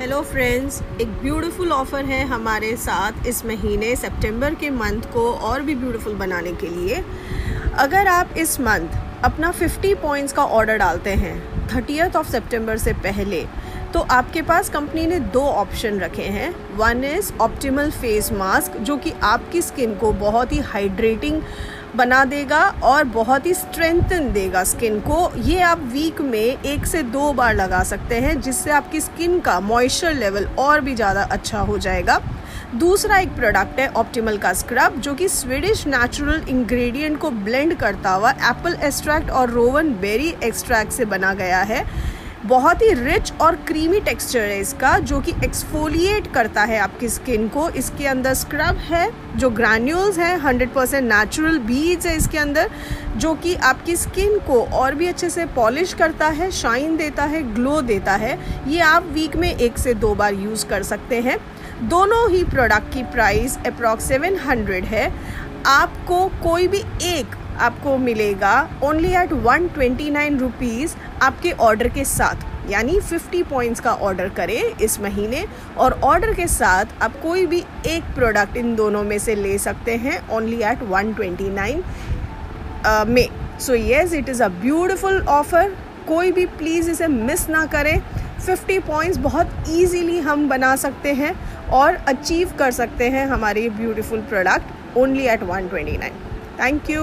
Hello friends एक beautiful offer है हमारे साथ इस महीने सितंबर के मंथ को और भी ब्यूटीफुल बनाने के लिए। अगर आप इस मंथ अपना 50 पॉइंट्स का ऑर्डर डालते हैं थर्टियथ ऑफ़ सितंबर से पहले तो आपके पास कंपनी ने दो ऑप्शन रखे हैं। One is optimal face mask, जो कि आपकी स्किन को बहुत ही हाइड्रेटिंग बना देगा और बहुत ही स्ट्रेंथन देगा स्किन को। ये आप वीक में एक से दो बार लगा सकते हैं, जिससे आपकी स्किन का मॉइस्चर लेवल और भी ज़्यादा अच्छा हो जाएगा। दूसरा एक प्रोडक्ट है ऑप्टिमल का स्क्रब, जो कि स्वीडिश नेचुरल इंग्रेडिएंट को ब्लेंड करता हुआ एप्पल एक्सट्रैक्ट और रोवन बेरी एक्सट्रैक्ट से बना गया है। बहुत ही रिच और क्रीमी टेक्सचर है इसका, जो कि एक्सफोलिएट करता है आपकी स्किन को। इसके अंदर स्क्रब है, जो ग्रैन्यूल्स हैं हंड्रेड परसेंट नेचुरल बीज है इसके अंदर, जो कि आपकी स्किन को और भी अच्छे से पॉलिश करता है शाइन देता है ग्लो देता है। ये आप वीक में एक से दो बार यूज़ कर सकते हैं। दोनों ही प्रोडक्ट की प्राइस अप्रॉक्स सेवन हंड्रेड है। आपको कोई भी एक आपको मिलेगा only at one twenty nine rupees आपके ऑर्डर के साथ। यानी 50 पॉइंट्स का ऑर्डर करें इस महीने और ऑर्डर के साथ आप कोई भी एक प्रोडक्ट इन दोनों में से ले सकते हैं ओनली एट 129 में। So yes it is a beautiful offer कोई भी प्लीज़ इसे मिस ना करें। 50 पॉइंट्स बहुत इजीली हम बना सकते हैं और अचीव कर सकते हैं हमारे beautiful product only at 129 thank you